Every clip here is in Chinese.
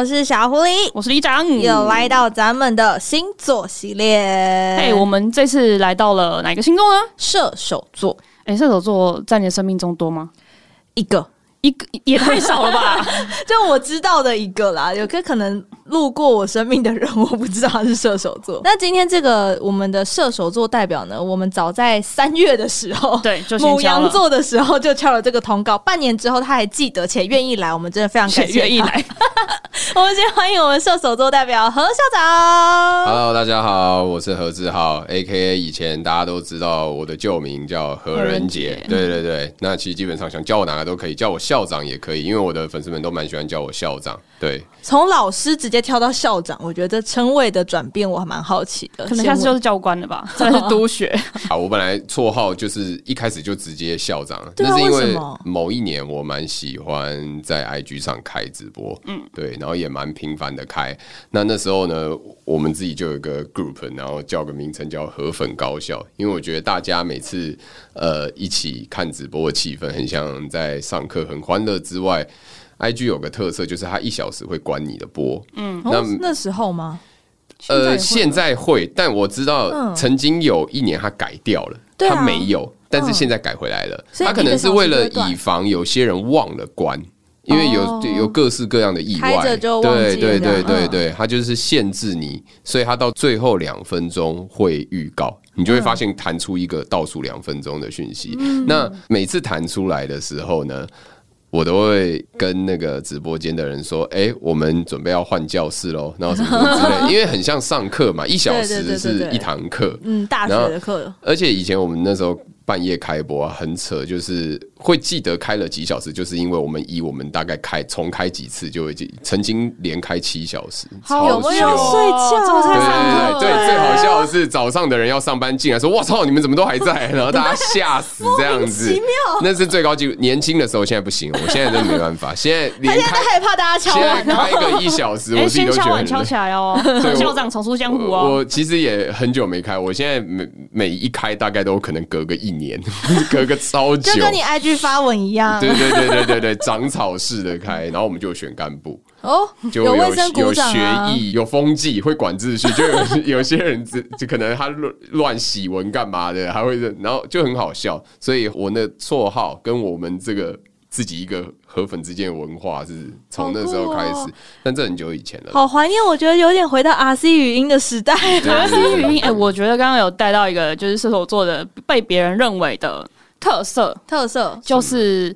我是小狐狸，我是李长，又来到咱们的星座系列。哎，我们这次来到了哪个星座呢？射手座。哎，射手座在你的生命中多吗？一个。一个也太少了吧？就我知道的一个啦，有个可能路过我生命的人，我不知道他是射手座。那今天这个我们的射手座代表呢，我们早在三月的时候，对，就母羊座的时候就敲了这个通告，半年之后他还记得且愿意来，我们真的非常感谢愿意来。我们先欢迎我们射手座代表何校长。Hello，大家好，我是何志浩，A.K.A. 以前大家都知道我的旧名叫何仁杰。对对对，那其实基本上想叫我哪个都可以，叫我校长也可以，因为我的粉丝们都蛮喜欢叫我校长。对，从老师直接跳到校长，我觉得称谓的转变我还蛮好奇的。可能下次就是教官了吧？这是督学。好，我本来绰号就是一开始就直接校长，那是因为某一年我蛮喜欢在 IG 上开直播，嗯，对，然后也蛮频繁的开。那那时候呢，我们自己就有一个 group，然后叫个名称叫河粉高校，因为我觉得大家每次呃一起看直播的气氛很像在上课，很欢乐之外。IG 有个特色，就是它一小时会关你的播。嗯，那、哦、那时候吗？呃，现在会，但我知道曾经有一年它改掉了，嗯、它没有，啊、但是现在改回来了。它、嗯、可能是为了以防有些人忘了关，因为有、哦、有各式各样的意外。对对对对对对，它就是限制你，所以它到最后两分钟会预告，你就会发现弹出一个倒数两分钟的讯息。嗯、那每次弹出来的时候呢？我都会跟那个直播间的人说：“哎、欸，我们准备要换教室喽，然后什么什么之类，因为很像上课嘛，一小时是一堂课，嗯，大学的课。而且以前我们那时候。”半夜开播啊，很扯，就是会记得开了几小时，就是因为我们以我们大概开重开几次就会记，曾经连开七小时，有没有睡觉？对对对，最好笑的是早上的人要上班进来说：“我操，你们怎么都还在？”然后大家吓死这样子，那是最高纪录。年轻的时候，现在不行，我现在真的没办法。现在连开现在害怕大家敲完，开个一小时，我自己都觉得很敲起来哦。校长重出江湖哦。我其实也很久没开，我现在每每一开大概都可能隔个一年。年 隔个超久，就跟你 IG 发文一样。对对对对对对，长草式的开，然后我们就选干部哦，就有卫生股长、啊、有学艺，有风纪，会管秩序。就有有些人就就可能他乱乱洗文干嘛的，还会然后就很好笑。所以我的绰号跟我们这个自己一个河粉之间的文化是从那时候开始，但这很久以前了。好怀念，我觉得有点回到 RC 语音的时代。RC 语音，哎、我觉得刚刚有带到一个，就是射手座的被别人认为的特色，特色就是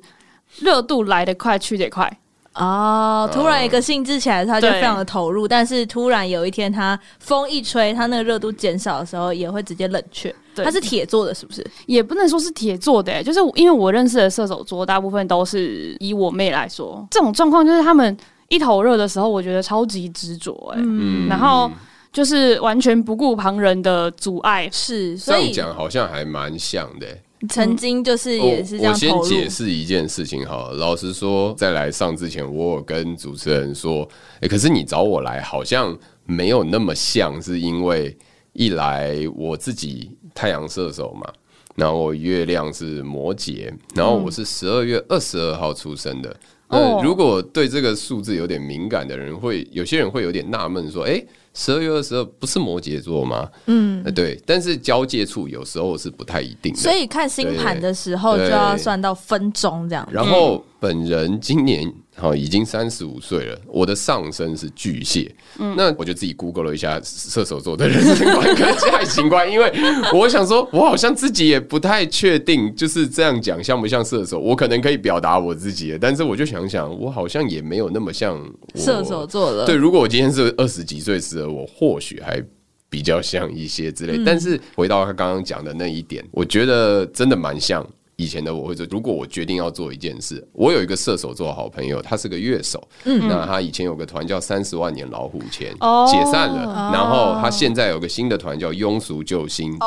热度来得快，去得快。哦，突然一个兴致起来，他就非常的投入。但是突然有一天，他风一吹，他那个热度减少的时候，也会直接冷却。他是铁做的，是不是？也不能说是铁做的，就是因为我认识的射手座，大部分都是以我妹来说，这种状况就是他们一头热的时候，我觉得超级执着，哎，嗯，然后就是完全不顾旁人的阻碍，是，所以这样讲好像还蛮像的。曾经就是也是这样。我先解释一件事情哈，老实说，在来上之前，我有跟主持人说，哎，可是你找我来好像没有那么像，是因为一来我自己太阳射手嘛，然后我月亮是摩羯，然后我是十二月二十二号出生的。那，如果对这个数字有点敏感的人，会有些人会有点纳闷说，哎。十二月二十二不是摩羯座吗？嗯，对，但是交界处有时候是不太一定的，所以看星盘的时候就要算到分钟这样。然后本人今年。好，已经三十五岁了。我的上身是巨蟹，嗯，那我就自己 Google 了一下射手座的人生观跟爱情观，因为我想说，我好像自己也不太确定，就是这样讲像不像射手？我可能可以表达我自己，但是我就想想，我好像也没有那么像射手座的。对，如果我今天是二十几岁时，我或许还比较像一些之类。但是回到他刚刚讲的那一点，我觉得真的蛮像。以前的我会做，如果我决定要做一件事，我有一个射手座好朋友，他是个乐手，嗯，那他以前有个团叫三十万年老虎钳，解散了，然后他现在有个新的团叫庸俗救星的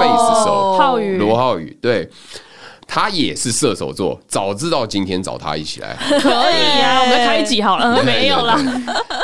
贝斯手浩宇。罗浩宇，对，他也是射手座，早知道今天找他一起来，可以啊，我们开一集好了，没有了，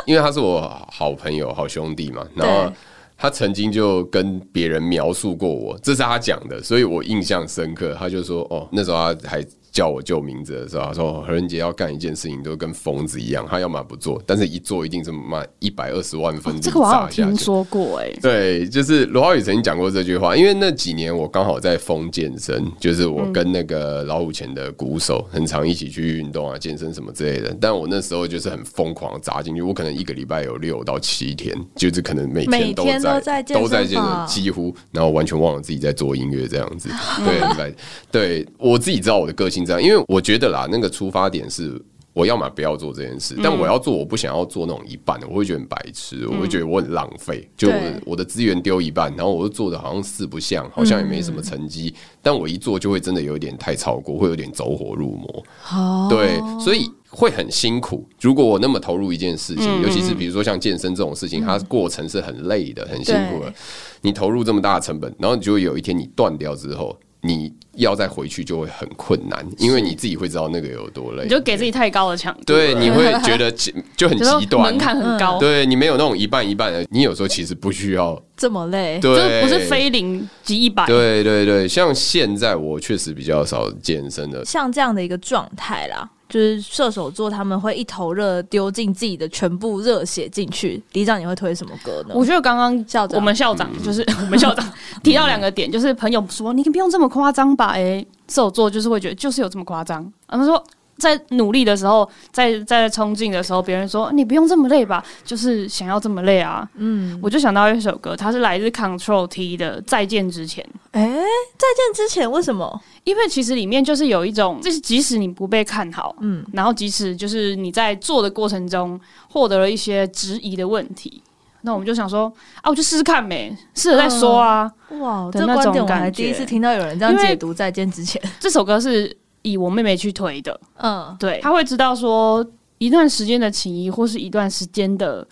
因为他是我好朋友、好兄弟嘛，然后。他曾经就跟别人描述过我，这是他讲的，所以我印象深刻。他就说：“哦，那时候他还叫我救名字的时候，他说何仁杰要干一件事情都跟疯子一样，他要么不做，但是一做一定这么慢，一百二十万分。这个我好像听说过哎、欸。对，就是罗浩宇曾经讲过这句话，因为那几年我刚好在疯健身，就是我跟那个老虎钳的鼓手很常一起去运动啊、健身什么之类的。但我那时候就是很疯狂砸进去，我可能一个礼拜有六到七天，就是可能每天都在都在健身，几乎，然后完全忘了自己在做音乐这样子。对，对，我自己知道我的个性这样，因为我觉得。啦，那个出发点是我要么不要做这件事，但我要做，我不想要做那种一半的，我会觉得很白痴，我会觉得我很浪费，就我的资源丢一半，然后我又做的好像四不像，好像也没什么成绩，但我一做就会真的有点太超过，会有点走火入魔。对，所以会很辛苦。如果我那么投入一件事情，尤其是比如说像健身这种事情，它过程是很累的，很辛苦的。你投入这么大的成本，然后你就会有一天你断掉之后。你要再回去就会很困难，因为你自己会知道那个有多累，你就给自己太高的强度，对，你会觉得 就很极端，门槛很高，对，你没有那种一半一半的，你有时候其实不需要。这么累，对，就是不是非零即一百，对对对，像现在我确实比较少健身的，像这样的一个状态啦。就是射手座，他们会一头热丢进自己的全部热血进去。李长，你会推什么歌呢？我觉得刚刚校长，我们校长就是我们校长提到两个点，就是朋友说你不用这么夸张吧？哎、欸，射手座就是会觉得就是有这么夸张。他们说。在努力的时候，在在冲劲的时候，别人说你不用这么累吧，就是想要这么累啊。嗯，我就想到一首歌，它是来自 Control T 的《再见之前》。哎、欸，再见之前为什么？因为其实里面就是有一种，就是即使你不被看好，嗯，然后即使就是你在做的过程中获得了一些质疑的问题，那我们就想说啊，我就试试看呗，试了再说啊。嗯、哇，这观点我还第一次听到有人这样解读《再见之前》。这首歌是。以我妹妹去推的，嗯，对，她会知道说一段时间的情谊或是一段时间的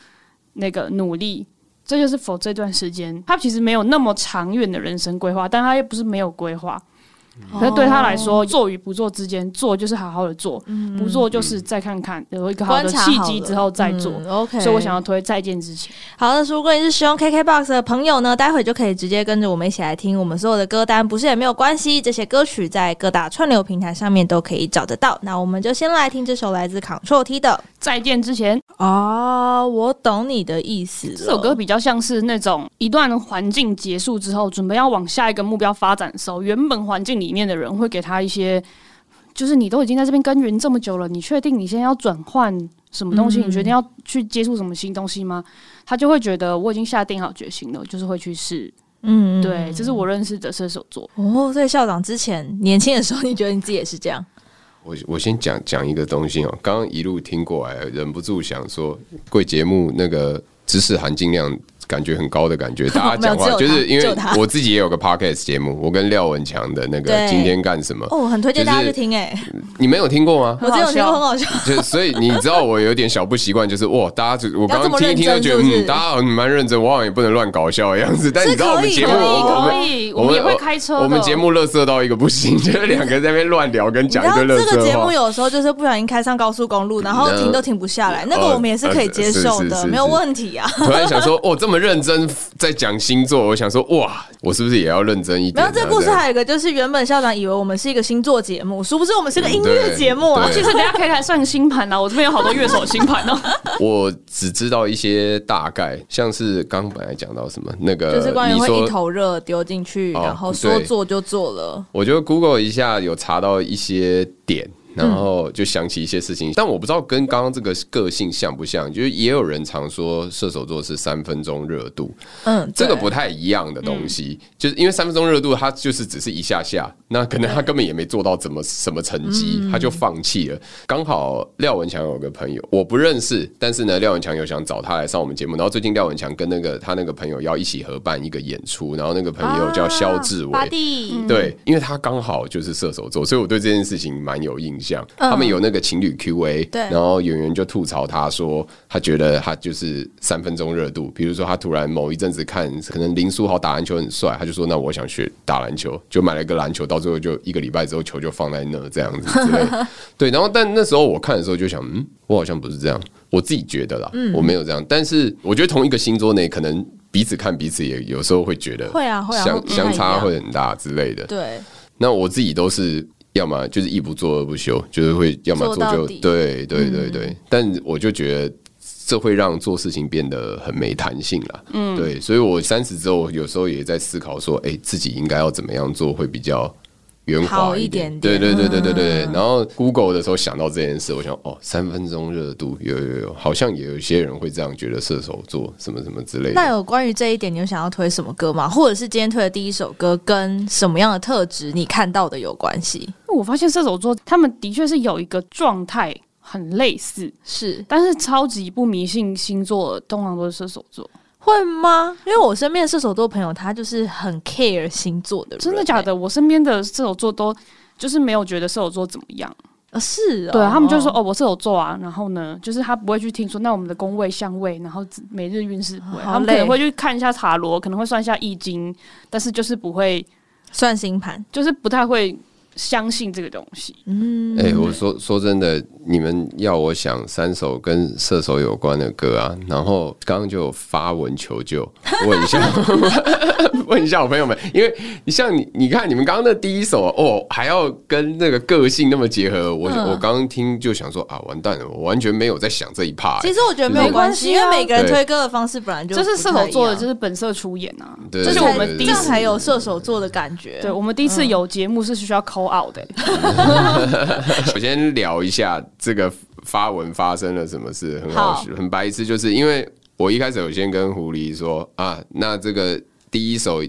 那个努力，这就是否这段时间，她其实没有那么长远的人生规划，但她又不是没有规划。可是对他来说，做与不做之间，做就是好好的做，不做就是再看看有一个好的契机之后再做。OK，所以我想要推再见之前。好的，如果你是使用 KKBOX 的朋友呢，待会就可以直接跟着我们一起来听我们所有的歌单，不是也没有关系，这些歌曲在各大串流平台上面都可以找得到。那我们就先来听这首来自 Control T 的《再见之前》啊，我懂你的意思。这首歌比较像是那种一段环境结束之后，准备要往下一个目标发展的时候，原本环境里。里面的人会给他一些，就是你都已经在这边耕耘这么久了，你确定你现在要转换什么东西？嗯、你决定要去接触什么新东西吗？他就会觉得我已经下定好决心了，就是会去试。嗯，对，这是我认识的射手座。哦，所以校长之前年轻的时候，你觉得你自己也是这样？我我先讲讲一个东西哦，刚刚一路听过来，忍不住想说，贵节目那个知识含金量。感觉很高的感觉，大家 讲话就是因为我自己也有个 podcast 节目，我跟廖文强的那个今天干什么？哦，很推荐大家去听诶。你没有听过吗？我只有听过，很好笑。就所以你知道我有点小不习惯，就是哇，大家就我刚刚听一听就觉得嗯，大家很蛮认真，我好像也不能乱搞笑的样子。但你知道我们节目，可以，我们也会开车。我们节目乐色到一个不行，就是两个人在那边乱聊，跟讲一个垃圾话。这个节目有时候就是不小心开上高速公路，然后停都停不下来，那个我们也是可以接受的，没有问题啊。突然想说，哦，这么认真。在讲星座，我想说，哇，我是不是也要认真一点？然后这个故事还有一个，就是原本校长以为我们是一个星座节目，殊不知我们是个音乐节目啊。其实大家可以来算星盘啊，我这边有好多乐手星盘哦。我只知道一些大概，像是刚本来讲到什么那个，就是关于会一头热丢进去，然后说做就做了。我就 Google 一下，有查到一些点。然后就想起一些事情，但我不知道跟刚刚这个个性像不像，就是也有人常说射手座是三分钟热度，嗯，这个不太一样的东西，就是因为三分钟热度，它就是只是一下下，那可能他根本也没做到怎么什么成绩，他就放弃了。刚好廖文强有个朋友，我不认识，但是呢，廖文强有想找他来上我们节目，然后最近廖文强跟那个他那个朋友要一起合办一个演出，然后那个朋友叫肖志伟，对，因为他刚好就是射手座，所以我对这件事情蛮有印象。他们有那个情侣 Q&A，对，然后演员就吐槽他说，他觉得他就是三分钟热度。比如说他突然某一阵子看可能林书豪打篮球很帅，他就说那我想学打篮球，就买了一个篮球，到最后就一个礼拜之后球就放在那这样子之类。对，然后但那时候我看的时候就想，嗯，我好像不是这样，我自己觉得啦，我没有这样。但是我觉得同一个星座内，可能彼此看彼此也有时候会觉得会啊，会相相差会很大之类的。对，那我自己都是。要么就是一不做二不休，就是会要么做就对对对对。嗯、但我就觉得这会让做事情变得很没弹性了。嗯，对，所以我三十之后有时候也在思考说，哎、欸，自己应该要怎么样做会比较。圆滑一点，对对对对对对。然后 Google 的时候想到这件事，我想哦，三分钟热度，有有有，好像也有一些人会这样觉得射手座什么什么之类的。那有关于这一点，你有想要推什么歌吗？或者是今天推的第一首歌跟什么样的特质你看到的有关系？我发现射手座他们的确是有一个状态很类似，是，但是超级不迷信星座，通常都是射手座。会吗？因为我身边的射手座朋友，他就是很 care 星座的人。真的假的？我身边的射手座都就是没有觉得射手座怎么样啊？是，对他们就说哦，我射手座啊。然后呢，就是他不会去听说那我们的宫位相位，然后每日运势不会，他们可能会去看一下塔罗，可能会算一下易经，但是就是不会算星盘，就是不太会。相信这个东西，嗯，哎、欸，我说说真的，你们要我想三首跟射手有关的歌啊，然后刚刚就有发文求救，问一下，问一下我朋友们，因为你像你，你看你们刚刚的第一首哦，还要跟那个个性那么结合，我、嗯、我刚刚听就想说啊，完蛋了，我完全没有在想这一趴、欸。其实我觉得没有关系，因为每个人推歌的方式本来就就是射手座的，就是本色出演啊，对，这是我们第一次才有射手座的感觉。对，我们第一次有节目是需要 我先聊一下这个发文发生了什么事，很好笑，很白痴，就是因为我一开始有先跟狐狸说啊，那这个第一首。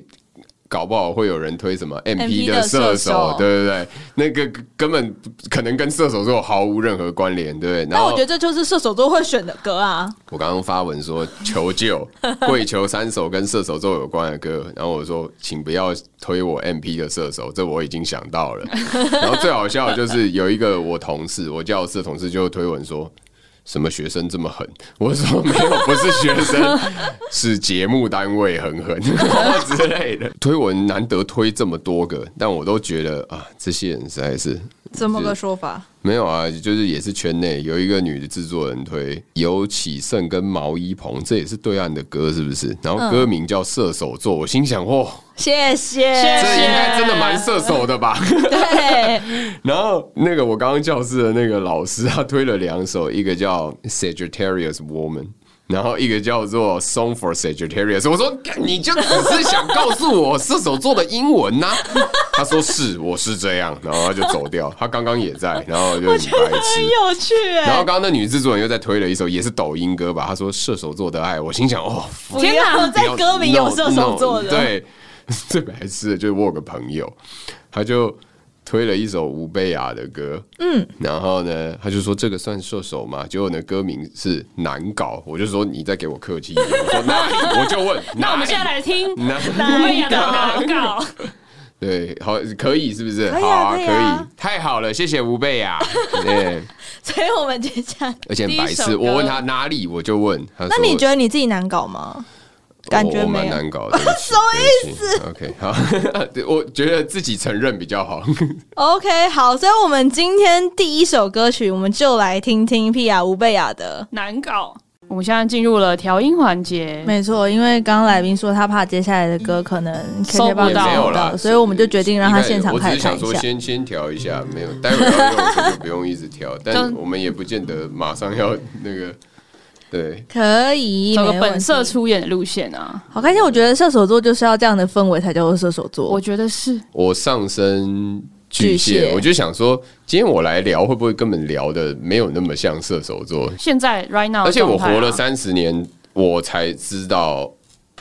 搞不好会有人推什么 MP 的射手，对不对？那个根本可能跟射手座毫无任何关联，对不对？那我觉得这就是射手座会选的歌啊。我刚刚发文说求救，跪求三首跟射手座有关的歌，然后我说请不要推我 MP 的射手，这我已经想到了。然后最好笑的就是有一个我同事，我教室同事就推文说。什么学生这么狠？我说没有，不是学生，是节目单位很狠 之类的。推文难得推这么多个，但我都觉得啊，这些人实在是怎么个说法？没有啊，就是也是圈内有一个女的制作人推尤启胜跟毛一鹏，这也是对岸的歌是不是？然后歌名叫射手座，我心想哇，谢谢，这应该真的蛮射手的吧？对。然后那个我刚刚教室的那个老师，他推了两首，一个叫 Sagittarius Woman。然后一个叫做 Song for Sagittarius，我说你就只是想告诉我射手座的英文呐、啊？他说是，我是这样，然后他就走掉。他刚刚也在，然后就 很白痴，很有趣。然后刚刚那女制作人又在推了一首，也是抖音歌吧？他说射手座的爱，我心想哦，天哪，在歌名有射手座的，对，最白痴的就是我有个朋友，他就。推了一首吴贝雅的歌，嗯，然后呢，他就说这个算射手吗？结果呢，歌名是难搞，我就说你再给我客气一点，我说哪里？我就问，那我们现在来听吴贝雅的难搞，对，好，可以是不是？好啊，可以，太好了，谢谢吴贝雅，对，所以我们接下来，而且白痴，我问他哪里，我就问，他，那你觉得你自己难搞吗？感觉蛮难搞的，什么意思？OK，好，我觉得自己承认比较好。OK，好，所以我们今天第一首歌曲，我们就来听听皮亚吴贝雅的难搞。我们现在进入了调音环节，没错，因为刚刚来宾说他怕接下来的歌可能 KK 帮到，没有了，所以我们就决定让他现场开一下。我只是想说先先调一下，没有，待会要用就不用一直调，但我们也不见得马上要那个。对，可以走个本色出演的路线啊，好开心！我觉得射手座就是要这样的氛围才叫做射手座。我觉得是我上升巨蟹，巨蟹我就想说，今天我来聊会不会根本聊的没有那么像射手座？现在 right now，而且我活了三十年，我才知道。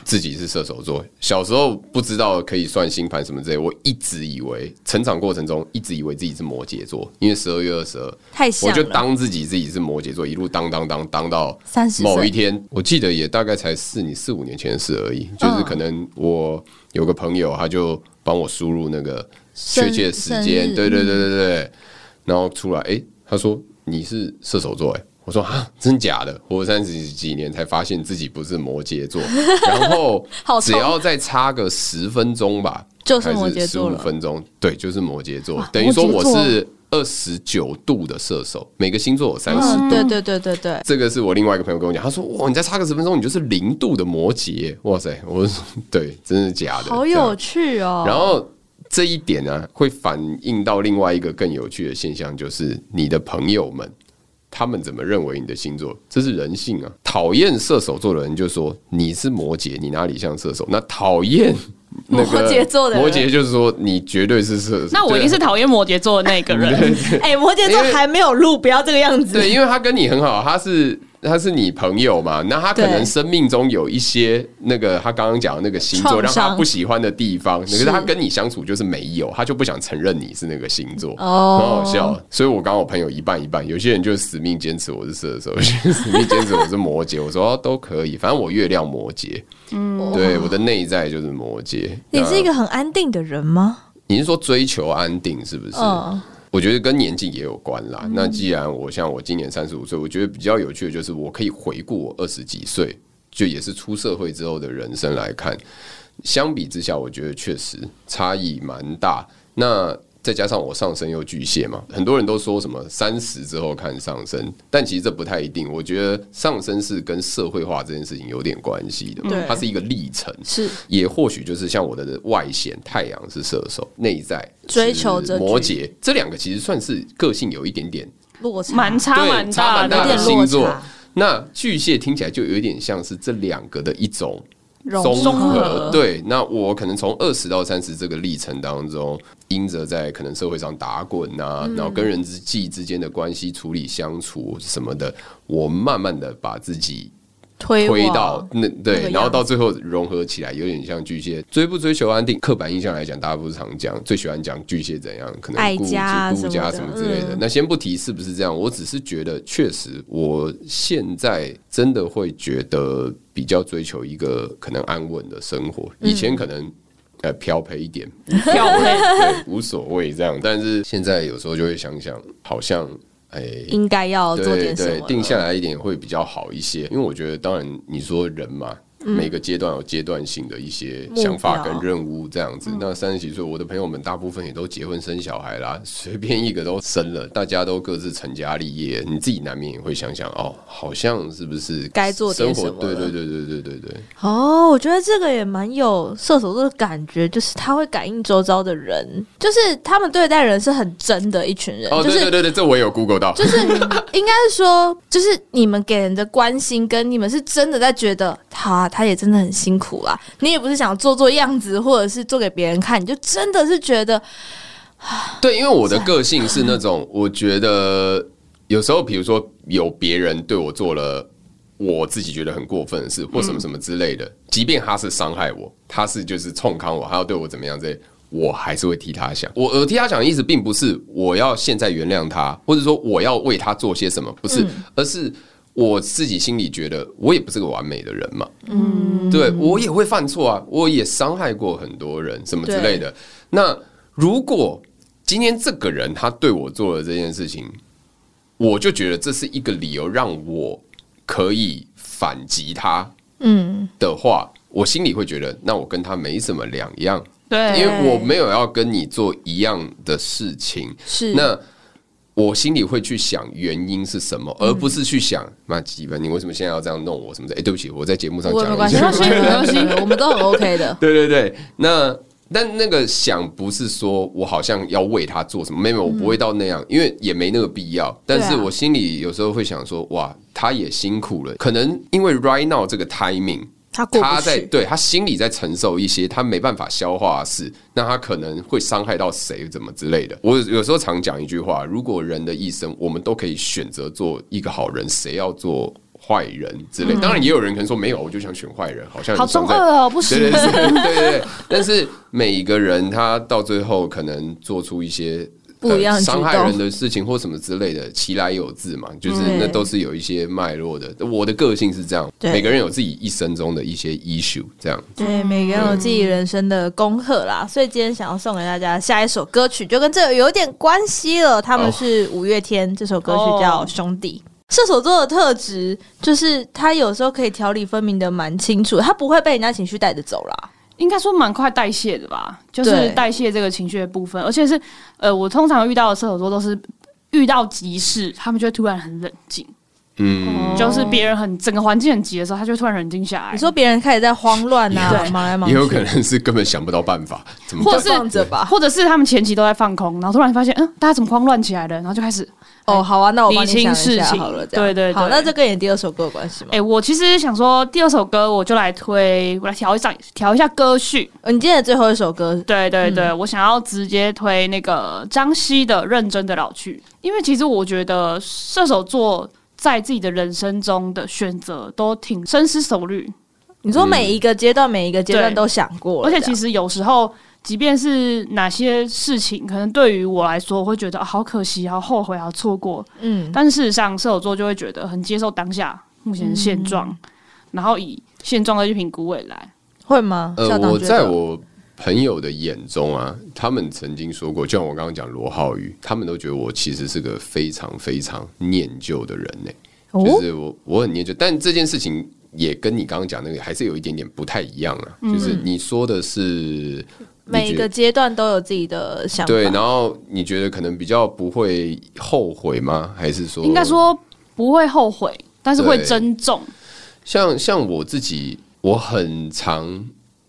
自己是射手座，小时候不知道可以算星盘什么之类，我一直以为成长过程中一直以为自己是摩羯座，因为十二月二十二，我就当自己自己是摩羯座，一路当当当当到某一天，我记得也大概才四年四五年前的事而已，就是可能我有个朋友，他就帮我输入那个确切时间，对对对对对，然后出来，哎，他说你是射手座，哎。我说啊，真假的？活三十几年才发现自己不是摩羯座，然后只要再差个十分钟吧，就是摩羯座了。十五分钟，对，就是摩羯座。等于说我是二十九度的射手，每个星座有三十度。对对对对对，这个是我另外一个朋友跟我讲，他说哇，你再差个十分钟，你就是零度的摩羯。哇塞，我说对，真的假的？好有趣哦。然后。这一点呢、啊，会反映到另外一个更有趣的现象，就是你的朋友们。他们怎么认为你的星座？这是人性啊！讨厌射手座的人就说你是摩羯，你哪里像射手？那讨厌那个 摩羯座的人，摩羯就是说你绝对是射手。那我一定是讨厌摩羯座的那个人。哎、欸，摩羯座还没有路，不要这个样子。对，因为他跟你很好，他是。他是你朋友嘛？那他可能生命中有一些那个他刚刚讲的那个星座让他不喜欢的地方，可是他跟你相处就是没有，他就不想承认你是那个星座，哦，很好笑。所以我刚刚我朋友一半一半，有些人就死命坚持我是射手，有些人死命坚持我是摩羯。我说、哦、都可以，反正我月亮摩羯，嗯，对，我的内在就是摩羯。你是一个很安定的人吗？你是说追求安定是不是？哦我觉得跟年纪也有关啦。嗯、那既然我像我今年三十五岁，我觉得比较有趣的就是我可以回顾我二十几岁，就也是出社会之后的人生来看，相比之下，我觉得确实差异蛮大。那再加上我上升又巨蟹嘛，很多人都说什么三十之后看上升，但其实这不太一定。我觉得上升是跟社会化这件事情有点关系的，对，它是一个历程，是也或许就是像我的外显太阳是射手，内在追求着摩羯，这两个其实算是个性有一点点落差，蛮差蛮大的星座。那巨蟹听起来就有点像是这两个的一种。综合对，那我可能从二十到三十这个历程当中，因着在可能社会上打滚啊，嗯、然后跟人之际之间的关系处理相处什么的，我慢慢的把自己。推推到那对，然后到最后融合起来，有点像巨蟹。追不追求安定？刻板印象来讲，大家不是常讲，最喜欢讲巨蟹怎样，可能顾家、顾家什么之类的。那先不提是不是这样，我只是觉得，确实，我现在真的会觉得比较追求一个可能安稳的生活。以前可能呃漂培一点，漂配对无所谓这样，但是现在有时候就会想想，好像。哎，应该要做点什么，定下来一点会比较好一些。因为我觉得，当然你说人嘛。每个阶段有阶段性的一些想法跟任务，这样子。那三十几岁，我的朋友们大部分也都结婚生小孩啦，随便一个都生了，大家都各自成家立业。你自己难免也会想想，哦，好像是不是该做点什么？对对对对对对对。哦，我觉得这个也蛮有射手座的感觉，就是他会感应周遭的人，就是他们对待人是很真的一群人。哦，对对对对，这我也有 Google 到，就是 应该是说，就是你们给人的关心，跟你们是真的在觉得他。他也真的很辛苦啦，你也不是想做做样子，或者是做给别人看，你就真的是觉得，对，因为我的个性是那种，我觉得有时候，比如说有别人对我做了我自己觉得很过分的事，或什么什么之类的，即便他是伤害我，他是就是冲康我，他要对我怎么样，这我还是会替他想。我我替他想的意思，并不是我要现在原谅他，或者说我要为他做些什么，不是，而是。我自己心里觉得，我也不是个完美的人嘛，嗯，对，我也会犯错啊，我也伤害过很多人，什么之类的。那如果今天这个人他对我做了这件事情，我就觉得这是一个理由让我可以反击他，嗯。的话，我心里会觉得，那我跟他没什么两样，对，因为我没有要跟你做一样的事情，是。那。我心里会去想原因是什么，而不是去想妈鸡巴，你为什么现在要这样弄我什么的？哎、欸，对不起，我在节目上讲一下，没关系，没关系，我们都很 OK 的。对对对，那但那个想不是说我好像要为他做什么，没有，我不会到那样，因为也没那个必要。但是我心里有时候会想说，哇，他也辛苦了，可能因为 right now 这个 timing。他，他在对他心里在承受一些他没办法消化的事，那他可能会伤害到谁，怎么之类的。我有时候常讲一句话：如果人的一生我们都可以选择做一个好人，谁要做坏人之类？当然，也有人可能说没有，我就想选坏人，好像好中二哦，不行。对对对，对对对。但是每一个人他到最后可能做出一些。不一样，伤害人的事情或什么之类的，其来有自嘛，就是那都是有一些脉络的。我的个性是这样，每个人有自己一生中的一些 issue，这样。对，每个人有自己人生的功课啦。所以今天想要送给大家下一首歌曲，就跟这有点关系了。他们是五月天，这首歌曲叫《兄弟》。射手座的特质就是他有时候可以条理分明的蛮清楚，他不会被人家情绪带着走啦。应该说蛮快代谢的吧，就是代谢这个情绪的部分，而且是呃，我通常遇到的射手座都是遇到急事，他们就会突然很冷静，嗯，就是别人很整个环境很急的时候，他就突然冷静下来。你说别人开始在慌乱啊，对忙来忙去，也有可能是根本想不到办法，怎么或者是放着吧。或者是他们前期都在放空，然后突然发现，嗯，大家怎么慌乱起来了？然后就开始，哦，好啊，那我帮你理清想一事情。下好了，这样。对对对。好，那这跟你第二首歌有关系吗？哎、我其实想说，第二首歌我就来推，我来调一下调一下歌序。呃你今天的最后一首歌，对对对，嗯。我想要直接推那个张希的《认真的老去》，因为其实我觉得射手座在自己的人生中的选择都挺深思熟虑，你说每一个阶段，每一个阶段都想过了，而且其实实有时候，即便是哪些事情，可能对于我来说，我会觉得、啊、好可惜、好后悔、好错过，嗯，但事实上，射手座就会觉得很接受当下目前的现状，嗯。然后以现状再去评估未来。会吗？呃我在我朋友的眼中啊，他们曾经说过，就像我刚刚讲罗浩宇，他们都觉得我其实是个非常非常念旧的人呢、哦就是我我很念旧，但这件事情也跟你刚刚讲那个还是有一点点不太一样啊。就是你说的是每一个阶段都有自己的想法，对，然后你觉得可能比较不会后悔吗？还是说应该说不会后悔，但是会对珍重。像像我自己，我很常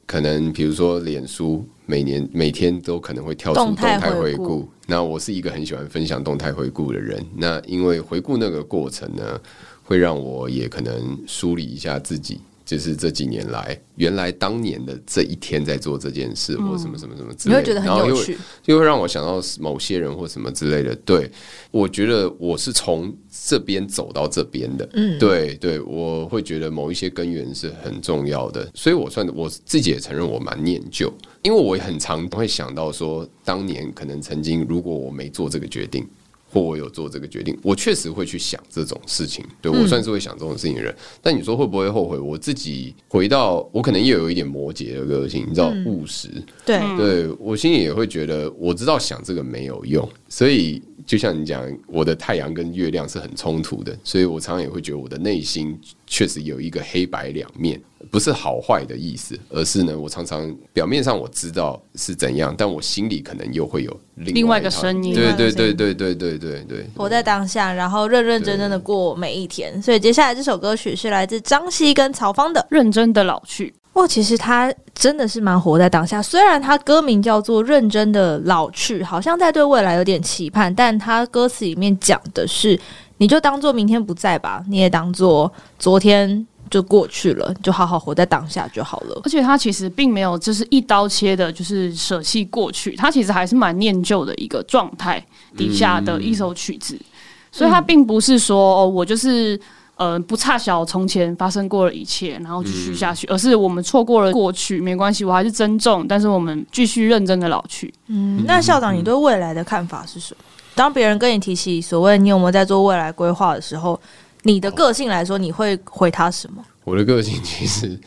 可能，比如说脸书，每年每天都可能会跳出动动态态回顾。那我是一个很喜欢分享动态回顾的人。那因为回顾那个过程呢，会让我也可能梳理一下自己。就是这几年来，原来当年的这一天在做这件事，或什么什么什么之类的，你会觉得很然后又有趣，就会让我想到某些人或什么之类的。对，我觉得我是从这边走到这边的。嗯，对对，我会觉得某一些根源是很重要的，所以我算我自己也承认我蛮念旧，因为我也很常会想到说，当年可能曾经如果我没做这个决定。或我有做这个决定，我确实会去想这种事情。对，我算是会想这种事情的人。嗯、但你说会不会后悔？我自己回到我可能也有一点摩羯的个性，你知道务实。对，对我心里也会觉得，我知道想这个没有用，所以就像你讲，我的太阳跟月亮是很冲突的，所以我常常也会觉得我的内心确实有一个黑白两面。不是好坏的意思，而是呢，我常常表面上我知道是怎样，但我心里可能又会有另外一个声音。对对对对对对对对，活在当下，然后认认真真的过每一天。所以接下来这首歌曲是来自张希跟曹芳的《认真的老去》。哇，其实他真的是蛮活在当下。虽然他歌名叫做《认真的老去》，好像在对未来有点期盼，但他歌词里面讲的是，你就当做明天不在吧，你也当做昨天。就过去了，就好好活在当下就好了。而且他其实并没有就是一刀切的，就是舍弃过去，他其实还是蛮念旧的一个状态底下的一首曲子。嗯、所以他并不是说哦，我就是呃不差小从前发生过的一切，然后继续下去，嗯、而是我们错过了过去没关系，我还是珍重，但是我们继续认真的老去。嗯，那校长，你对未来的看法是什么？当别人跟你提起所谓你有没有在做未来规划的时候？你的个性来说，你会回他什么？我的个性其实，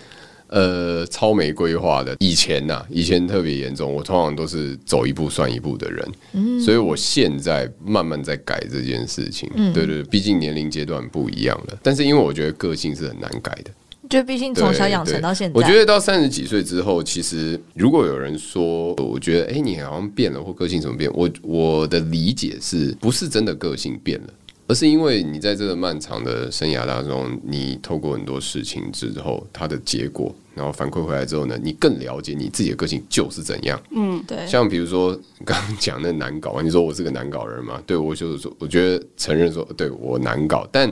呃，超没规划的。以前呐、啊，以前特别严重。我通常都是走一步算一步的人，嗯，所以我现在慢慢在改这件事情。嗯，对对，毕竟年龄阶段不一样了。但是因为我觉得个性是很难改的，就毕竟从小养成到现在。我觉得到三十几岁之后，其实如果有人说，我觉得哎、欸，你好像变了，或个性怎么变？我我的理解是不是真的个性变了？而是因为你在这个漫长的生涯当中，你透过很多事情之后，它的结果，然后反馈回来之后呢，你更了解你自己的个性就是怎样。嗯，对。像比如说刚刚讲那难搞，你说我是个难搞人嘛？对，我就是说，我觉得承认说，对我难搞，但。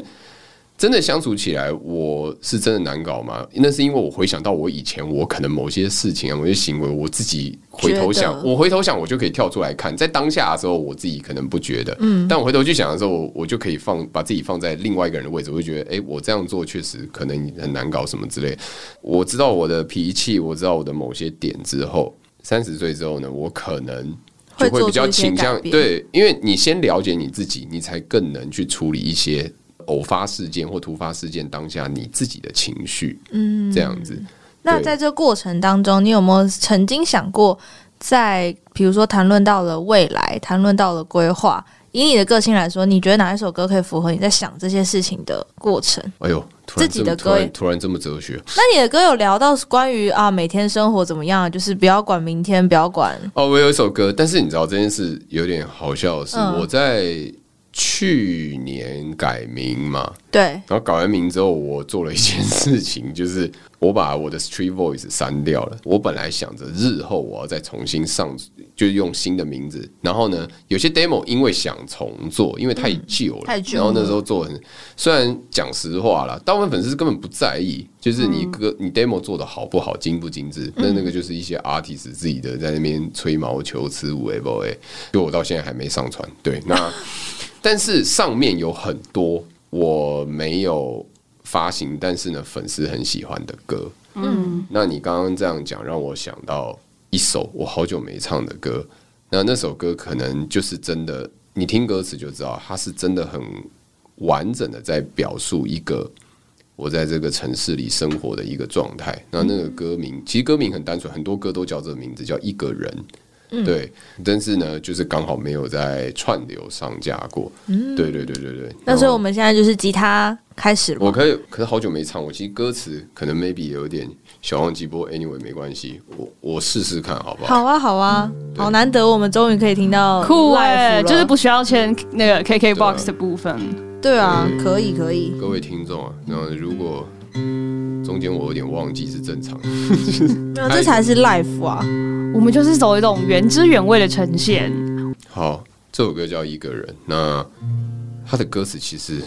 真的相处起来，我是真的难搞吗？那是因为我回想到我以前，我可能某些事情啊，某些行为，我自己回头想，我回头想，我就可以跳出来看，在当下的时候，我自己可能不觉得，嗯，但我回头去想的时候，我就可以放把自己放在另外一个人的位置，我就觉得，哎，我这样做确实可能很难搞，什么之类。我知道我的脾气，我知道我的某些点之后，三十岁之后呢，我可能就会比较倾向对，因为你先了解你自己，你才更能去处理一些。偶发事件或突发事件当下，你自己的情绪，嗯，这样子。那在这过程当中，你有没有曾经想过，在比如说谈论到了未来，谈论到了规划，以你的个性来说，你觉得哪一首歌可以符合你在想这些事情的过程？哎呦，自己的歌突然这么哲学。那你的歌有聊到关于啊，每天生活怎么样？就是不要管明天，不要管。哦，我有一首歌，但是你知道这件事有点好笑的是，嗯、我在。去年改名嘛，对，然后改完名之后，我做了一件事情，就是 我把我的 Street Voice 删掉了。我本来想着日后我要再重新上，就用新的名字。然后呢，有些 demo 因为想重做，因为太旧了，太旧。然后那时候做很，虽然讲实话啦，大部分粉丝根本不在意，就是你歌你 demo 做的好不好，精不精致，那那个就是一些 artist 自己的在那边吹毛求疵，无为不为。就我到现在还没上传。对，那 但是上面有很多。我没有发行，但是呢，粉丝很喜欢的歌。嗯，那你刚刚这样讲，让我想到一首我好久没唱的歌。那那首歌可能就是真的，你听歌词就知道，它是真的很完整的在表述一个我在这个城市里生活的一个状态。那那个歌名，其实歌名很单纯，很多歌都叫这个名字，叫一个人。嗯、对，但是呢，就是刚好没有在串流上架过。嗯，对对对对对。那所以我们现在就是吉他开始了。我可以，可是好久没唱，我其实歌词可能 maybe 有点小忘记，不过 anyway 没关系，我我试试看好不好？好啊，好啊，嗯、好难得我们终于可以听到酷哎，就是不需要签那个 KKBOX 的部分。对啊，可以可以。各位听众啊，那如果中间我有点忘记是正常的，没有，这才是 life 啊。我们就是走一种原汁原味的呈现。好，这首歌叫《一个人》，那他的歌词其实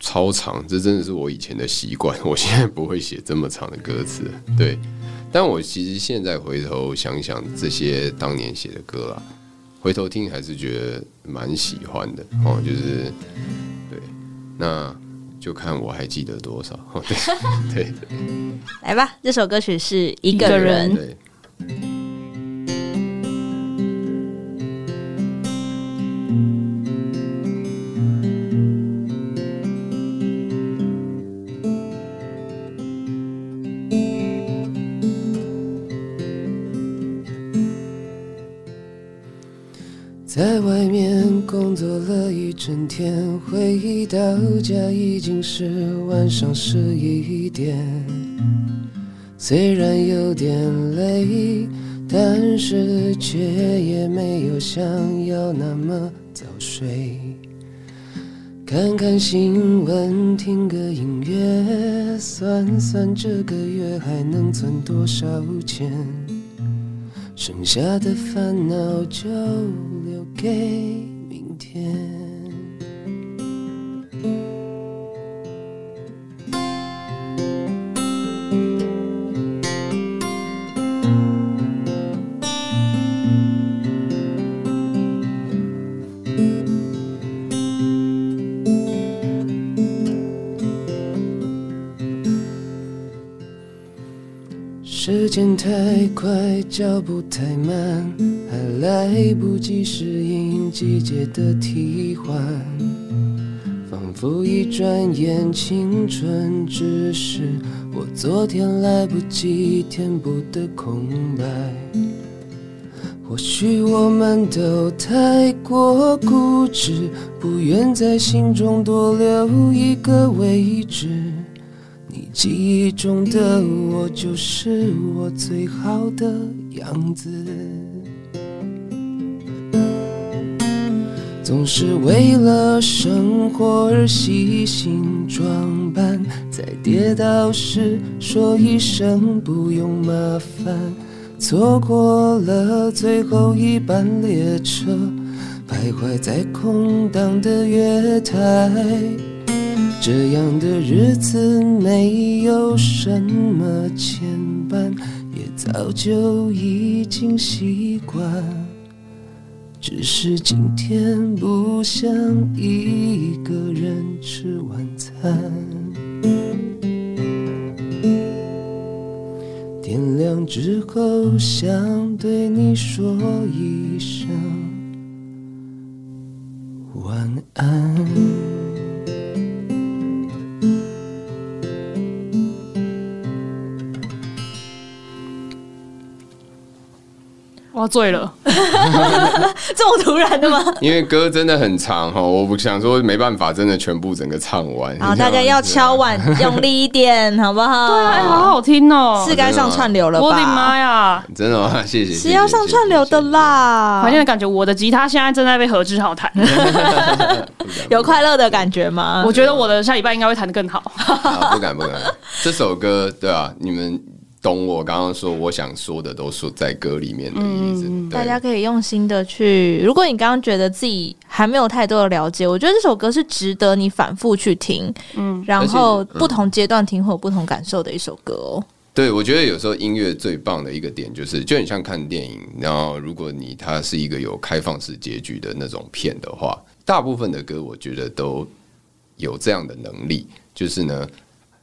超长，这真的是我以前的习惯。我现在不会写这么长的歌词，对。但我其实现在回头想想这些当年写的歌啊，回头听还是觉得蛮喜欢的哦。就是对，那就看我还记得多少。对对，来吧，这首歌曲是一个人。对。在外面工作了一整天，回到家已经是晚上十一点。虽然有点累，但是却也没有想要那么早睡。看看新闻，听个音乐，算算这个月还能存多少钱。剩下的烦恼就给明天。时间太快，脚步太慢，来不及适应季节的替换，仿佛一转眼青春只是我昨天来不及填补的空白。或许我们都太过固执，不愿在心中多留一个位置。你记忆中的我就是我最好的样子，总是为了生活而细心装扮，在跌倒时说一声不用麻烦，错过了最后一班列车，徘徊在空荡的月台。这样的日子没有什么牵绊，也早就已经习惯。只是今天不想一个人吃晚餐。天亮之后想对你说一声晚安。我醉了，这么突然的吗？因为歌真的很长哈，我不想说没办法，真的全部整个唱完。好，大家要敲碗用力一点，好不好？对啊，好好听哦，是该上串流了吧？我的妈呀，真的吗？谢谢，是要上串流的啦。好像感觉我的吉他现在正在被何志豪弹，有快乐的感觉吗？我觉得我的下礼拜应该会弹的更好。不敢不敢，这首歌对啊，你们。懂我刚刚说我想说的都说在歌里面的意思，嗯、大家可以用心的去。如果你刚刚觉得自己还没有太多的了解，我觉得这首歌是值得你反复去听，嗯，然后不同阶段听会有不同感受的一首歌哦。对，我觉得有时候音乐最棒的一个点就是，就很像看电影，然后如果你它是一个有开放式结局的那种片的话，大部分的歌我觉得都有这样的能力，就是呢，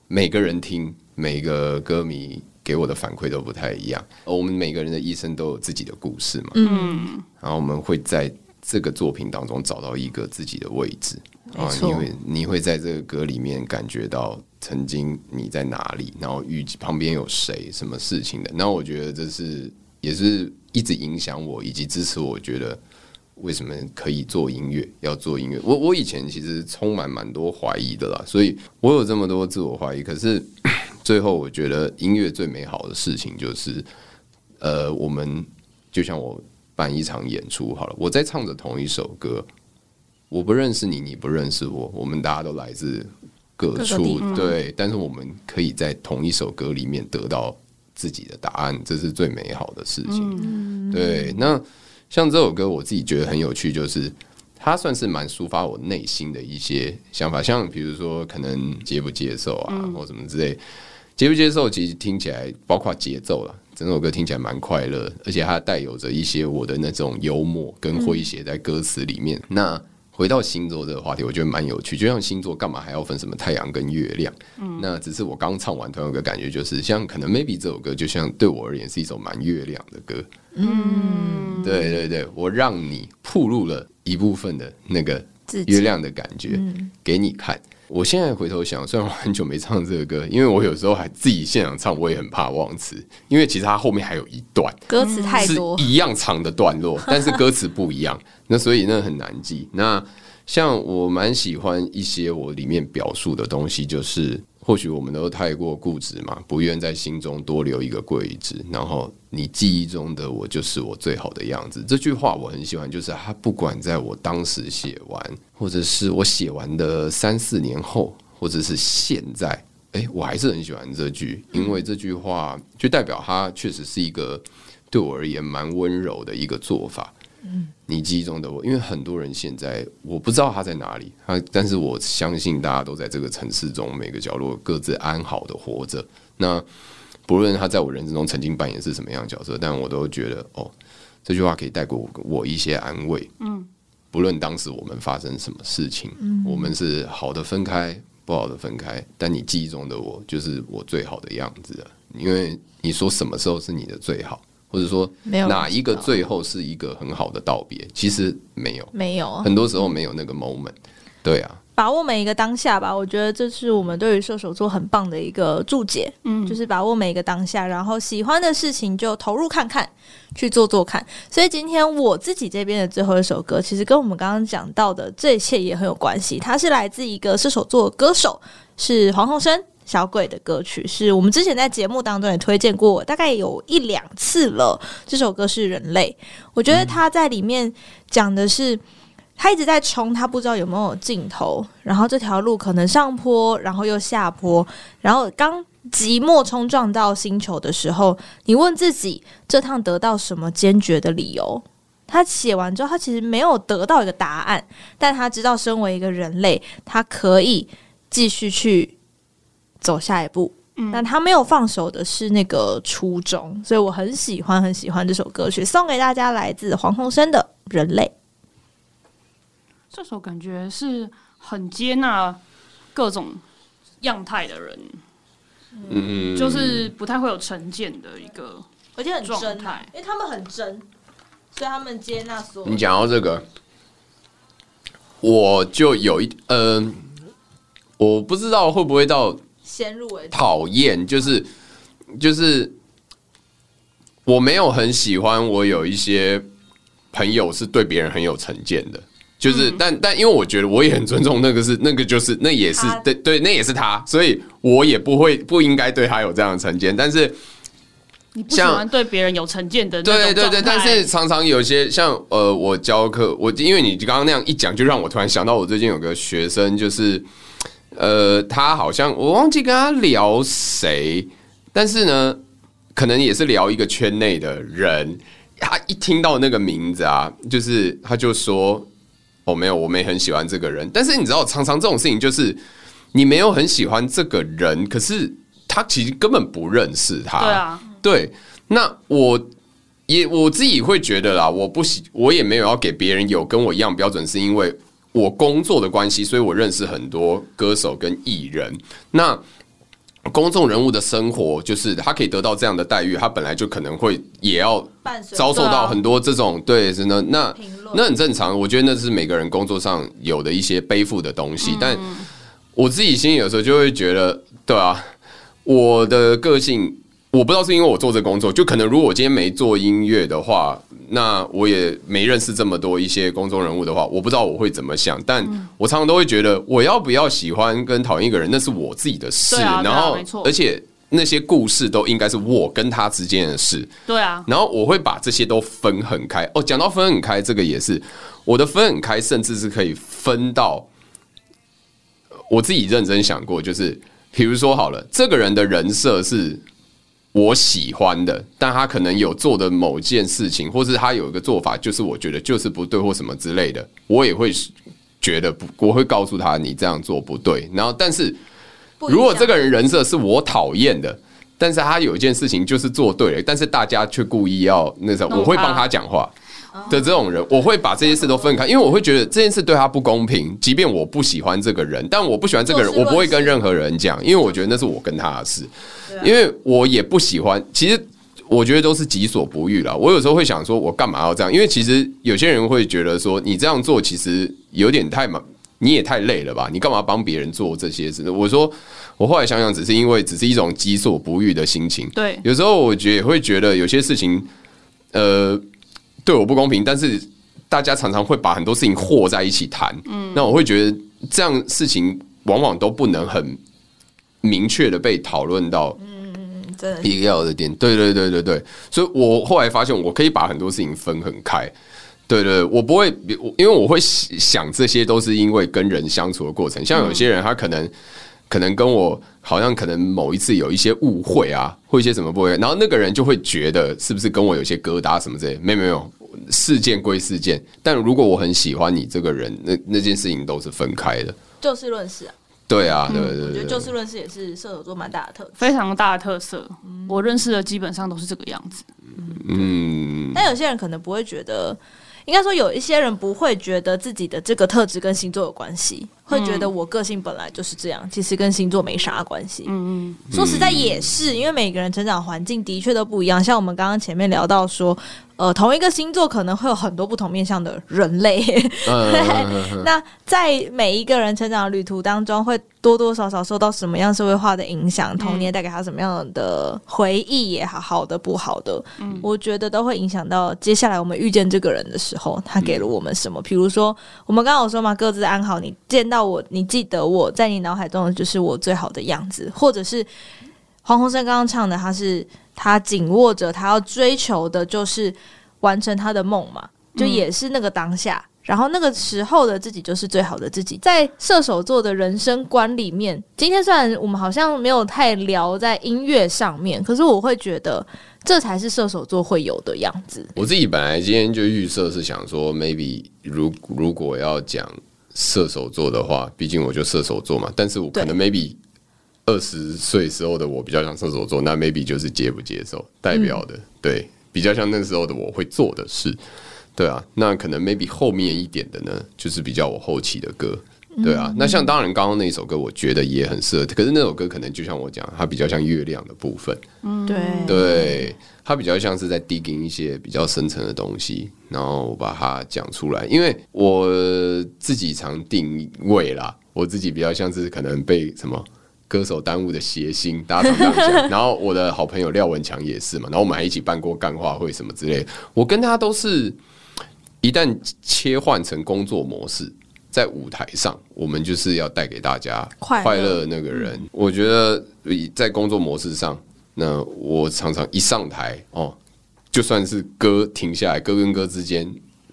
每个人听每个歌迷。给我的反馈都不太一样。我们每个人的一生都有自己的故事嘛，嗯，然后我们会在这个作品当中找到一个自己的位置，啊，因为你会在这个歌里面感觉到曾经你在哪里，然后遇旁边有谁，什么事情的。那我觉得这是也是一直影响我以及支持我，觉得为什么可以做音乐，要做音乐。我我以前其实充满蛮多怀疑的啦，所以我有这么多自我怀疑，可是。最后，我觉得音乐最美好的事情就是，呃，我们就像我办一场演出好了，我在唱着同一首歌，我不认识你，你不认识我，我们大家都来自各处，各对，但是我们可以在同一首歌里面得到自己的答案，这是最美好的事情。嗯、对，那像这首歌，我自己觉得很有趣，就是。它算是蛮抒发我内心的一些想法，像比如说可能接不接受啊，嗯、或什么之类。接不接受，其实听起来包括节奏了，整首歌听起来蛮快乐，而且它带有着一些我的那种幽默跟诙谐在歌词里面。嗯、那回到星座这个话题，我觉得蛮有趣。就像星座干嘛还要分什么太阳跟月亮？嗯、那只是我刚唱完，突然有个感觉，就是像可能 maybe 这首歌，就像对我而言是一首蛮月亮的歌。嗯，对对对，我让你暴露了。一部分的那个月亮的感觉给你看。我现在回头想，虽然我很久没唱这个歌，因为我有时候还自己现场唱，我也很怕忘词，因为其实它后面还有一段歌词太多，一样长的段落，但是歌词不一样，那所以那很难记。那像我蛮喜欢一些我里面表述的东西，就是。或许我们都太过固执嘛，不愿在心中多留一个位置。然后你记忆中的我就是我最好的样子。这句话我很喜欢，就是他不管在我当时写完，或者是我写完的三四年后，或者是现在，诶，我还是很喜欢这句，因为这句话就代表他确实是一个对我而言蛮温柔的一个做法。你记忆中的我，因为很多人现在我不知道他在哪里，他但是我相信大家都在这个城市中每个角落各自安好的活着。那不论他在我人生中曾经扮演是什么样的角色，但我都觉得哦，这句话可以带给我我一些安慰。嗯，不论当时我们发生什么事情，嗯，我们是好的分开，不好的分开，但你记忆中的我就是我最好的样子。因为你说什么时候是你的最好？或者说，哪一个最后是一个很好的道别？其实没有，没有，很多时候没有那个 moment。对啊，把握每一个当下吧。我觉得这是我们对于射手座很棒的一个注解。嗯，就是把握每一个当下，然后喜欢的事情就投入看看，去做做看。所以今天我自己这边的最后一首歌，其实跟我们刚刚讲到的这一切也很有关系。它是来自一个射手座的歌手，是黄鸿升。小鬼的歌曲是我们之前在节目当中也推荐过，大概有一两次了。这首歌是《人类》，我觉得他在里面讲的是，他一直在冲，他不知道有没有尽头，然后这条路可能上坡，然后又下坡，然后刚寂寞冲撞到星球的时候，你问自己这趟得到什么坚决的理由？他写完之后，他其实没有得到一个答案，但他知道身为一个人类，他可以继续去。走下一步，嗯，但他没有放手的是那个初衷，所以我很喜欢很喜欢这首歌曲，送给大家，来自黄鸿升的《人类》。这首感觉是很接纳各种样态的人，嗯，就是不太会有成见的一个，而且很真态，因为他们很真，所以他们接纳所有。你讲到这个，我就有一嗯、呃，我不知道会不会到。先入为讨厌，就是就是我没有很喜欢我有一些朋友是对别人很有成见的，就是、嗯、但但因为我觉得我也很尊重那个是那个就是那也是对对那也是他，所以我也不会不应该对他有这样的成见，但是。你不喜欢对别人有成见的。对对对，但是常常有些像呃，我教课，我因为你刚刚那样一讲，就让我突然想到，我最近有个学生，就是呃，他好像我忘记跟他聊谁，但是呢，可能也是聊一个圈内的人，他一听到那个名字啊，就是他就说哦，没有，我没很喜欢这个人。但是你知道，常常这种事情就是你没有很喜欢这个人，可是他其实根本不认识他。对啊。对，那我也我自己会觉得啦，我不喜，我也没有要给别人有跟我一样标准，是因为我工作的关系，所以我认识很多歌手跟艺人。那公众人物的生活，就是他可以得到这样的待遇，他本来就可能会也要遭受到很多这种对，真的那那很正常。我觉得那是每个人工作上有的一些背负的东西，但我自己心里有时候就会觉得，对啊，我的个性。我不知道是因为我做这工作，就可能如果我今天没做音乐的话，那我也没认识这么多一些公众人物的话，我不知道我会怎么想。但我常常都会觉得，我要不要喜欢跟讨厌一个人，那是我自己的事。然后，而且那些故事都应该是我跟他之间的事。对啊。然后我会把这些都分很开。哦，讲到分很开，这个也是我的分很开，甚至是可以分到我自己认真想过，就是比如说好了，这个人的人设是。我喜欢的，但他可能有做的某件事情，或是他有一个做法，就是我觉得就是不对或什么之类的，我也会觉得不，我会告诉他你这样做不对。然后，但是如果这个人人设是我讨厌的，但是他有一件事情就是做对了，但是大家却故意要那种，我会帮他讲话。的这种人，我会把这些事都分开，因为我会觉得这件事对他不公平。即便我不喜欢这个人，但我不喜欢这个人，我不会跟任何人讲，因为我觉得那是我跟他的事。因为我也不喜欢，其实我觉得都是己所不欲了。我有时候会想说，我干嘛要这样？因为其实有些人会觉得说，你这样做其实有点太忙，你也太累了吧？你干嘛帮别人做这些事？我说，我后来想想，只是因为只是一种己所不欲的心情。对，有时候我觉得也会觉得有些事情，呃。对我不公平，但是大家常常会把很多事情和在一起谈，嗯，那我会觉得这样事情往往都不能很明确的被讨论到，嗯嗯嗯，要的点，对对对对对，所以我后来发现我可以把很多事情分很开，对对，我不会，因为我会想这些都是因为跟人相处的过程，像有些人他可能可能跟我好像可能某一次有一些误会啊，或一些什么不会，然后那个人就会觉得是不是跟我有些疙瘩什么之类，没有没有。事件归事件，但如果我很喜欢你这个人，那那件事情都是分开的。就事论事啊。对啊，对对对，对，我觉得就事论事也是射手座蛮大的特色，非常大的特色。我认识的基本上都是这个样子。嗯，但有些人可能不会觉得，应该说有一些人不会觉得自己的这个特质跟星座有关系。会觉得我个性本来就是这样，其实跟星座没啥关系。嗯嗯，说实在也是，因为每个人成长环境的确都不一样。像我们刚刚前面聊到说，呃，同一个星座可能会有很多不同面向的人类。那在每一个人成长的旅途当中，会多多少少受到什么样社会化的影响，童年带给他什么样的回忆也好，好的不好的，嗯，我觉得都会影响到接下来我们遇见这个人的时候，他给了我们什么。比如说，我们刚刚有说嘛，各自安好，你见到。到我，你记得我在你脑海中的就是我最好的样子，或者是黄鸿升刚刚唱的，他是他紧握着他要追求的，就是完成他的梦嘛，就也是那个当下，嗯、然后那个时候的自己就是最好的自己。在射手座的人生观里面，今天虽然我们好像没有太聊在音乐上面，可是我会觉得这才是射手座会有的样子。我自己本来今天就预设是想说，maybe 如如果要讲。射手座的话，毕竟我就射手座嘛，但是我可能 maybe 二十岁时候的我比较像射手座，那 maybe 就是接不接受代表的，嗯、对，比较像那时候的我会做的事，对啊，那可能 maybe 后面一点的呢，就是比较我后期的歌，对啊，嗯、那像当然刚刚那首歌，我觉得也很适合，可是那首歌可能就像我讲，它比较像月亮的部分，嗯，对，对。它比较像是在 digging 一些比较深层的东西，然后我把它讲出来。因为我自己常定位啦，我自己比较像是可能被什么歌手耽误的谐星，大家常这样讲。然后我的好朋友廖文强也是嘛，然后我们还一起办过干话会什么之类。我跟他都是，一旦切换成工作模式，在舞台上，我们就是要带给大家快乐那个人。我觉得在工作模式上，那我常常一上台哦，就算是歌停下来，歌跟歌之间，